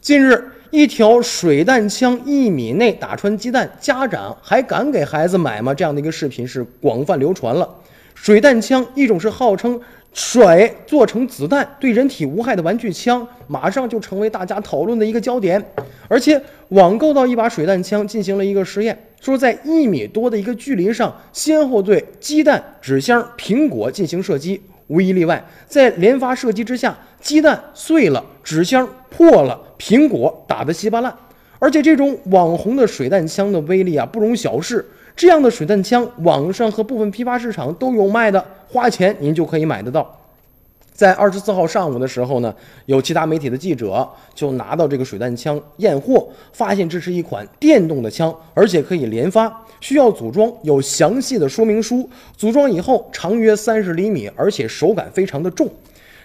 近日，一条水弹枪一米内打穿鸡蛋，家长还敢给孩子买吗？这样的一个视频是广泛流传了。水弹枪，一种是号称水做成子弹对人体无害的玩具枪，马上就成为大家讨论的一个焦点。而且，网购到一把水弹枪进行了一个实验，说在一米多的一个距离上，先后对鸡蛋、纸箱、苹果进行射击。无一例外，在连发射击之下，鸡蛋碎了，纸箱破了，苹果打得稀巴烂。而且这种网红的水弹枪的威力啊，不容小视。这样的水弹枪，网上和部分批发市场都有卖的，花钱您就可以买得到。在二十四号上午的时候呢，有其他媒体的记者就拿到这个水弹枪验货，发现这是一款电动的枪，而且可以连发，需要组装，有详细的说明书。组装以后长约三十厘米，而且手感非常的重。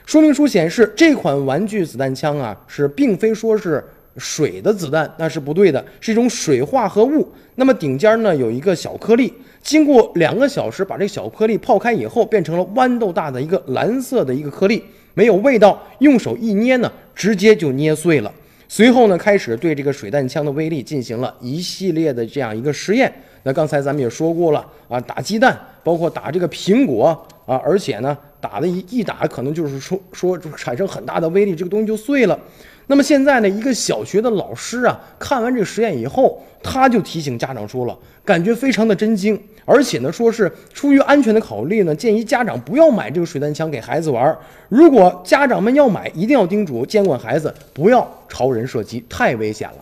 说明书显示，这款玩具子弹枪啊，是并非说是水的子弹，那是不对的，是一种水化合物。那么顶尖呢有一个小颗粒。经过两个小时，把这小颗粒泡开以后，变成了豌豆大的一个蓝色的一个颗粒，没有味道，用手一捏呢，直接就捏碎了。随后呢，开始对这个水弹枪的威力进行了一系列的这样一个实验。那刚才咱们也说过了啊，打鸡蛋，包括打这个苹果啊，而且呢，打的一一打，可能就是说说产生很大的威力，这个东西就碎了。那么现在呢，一个小学的老师啊，看完这个实验以后，他就提醒家长说了，感觉非常的震惊，而且呢，说是出于安全的考虑呢，建议家长不要买这个水弹枪给孩子玩。如果家长们要买，一定要叮嘱监管孩子不要朝人射击，太危险了。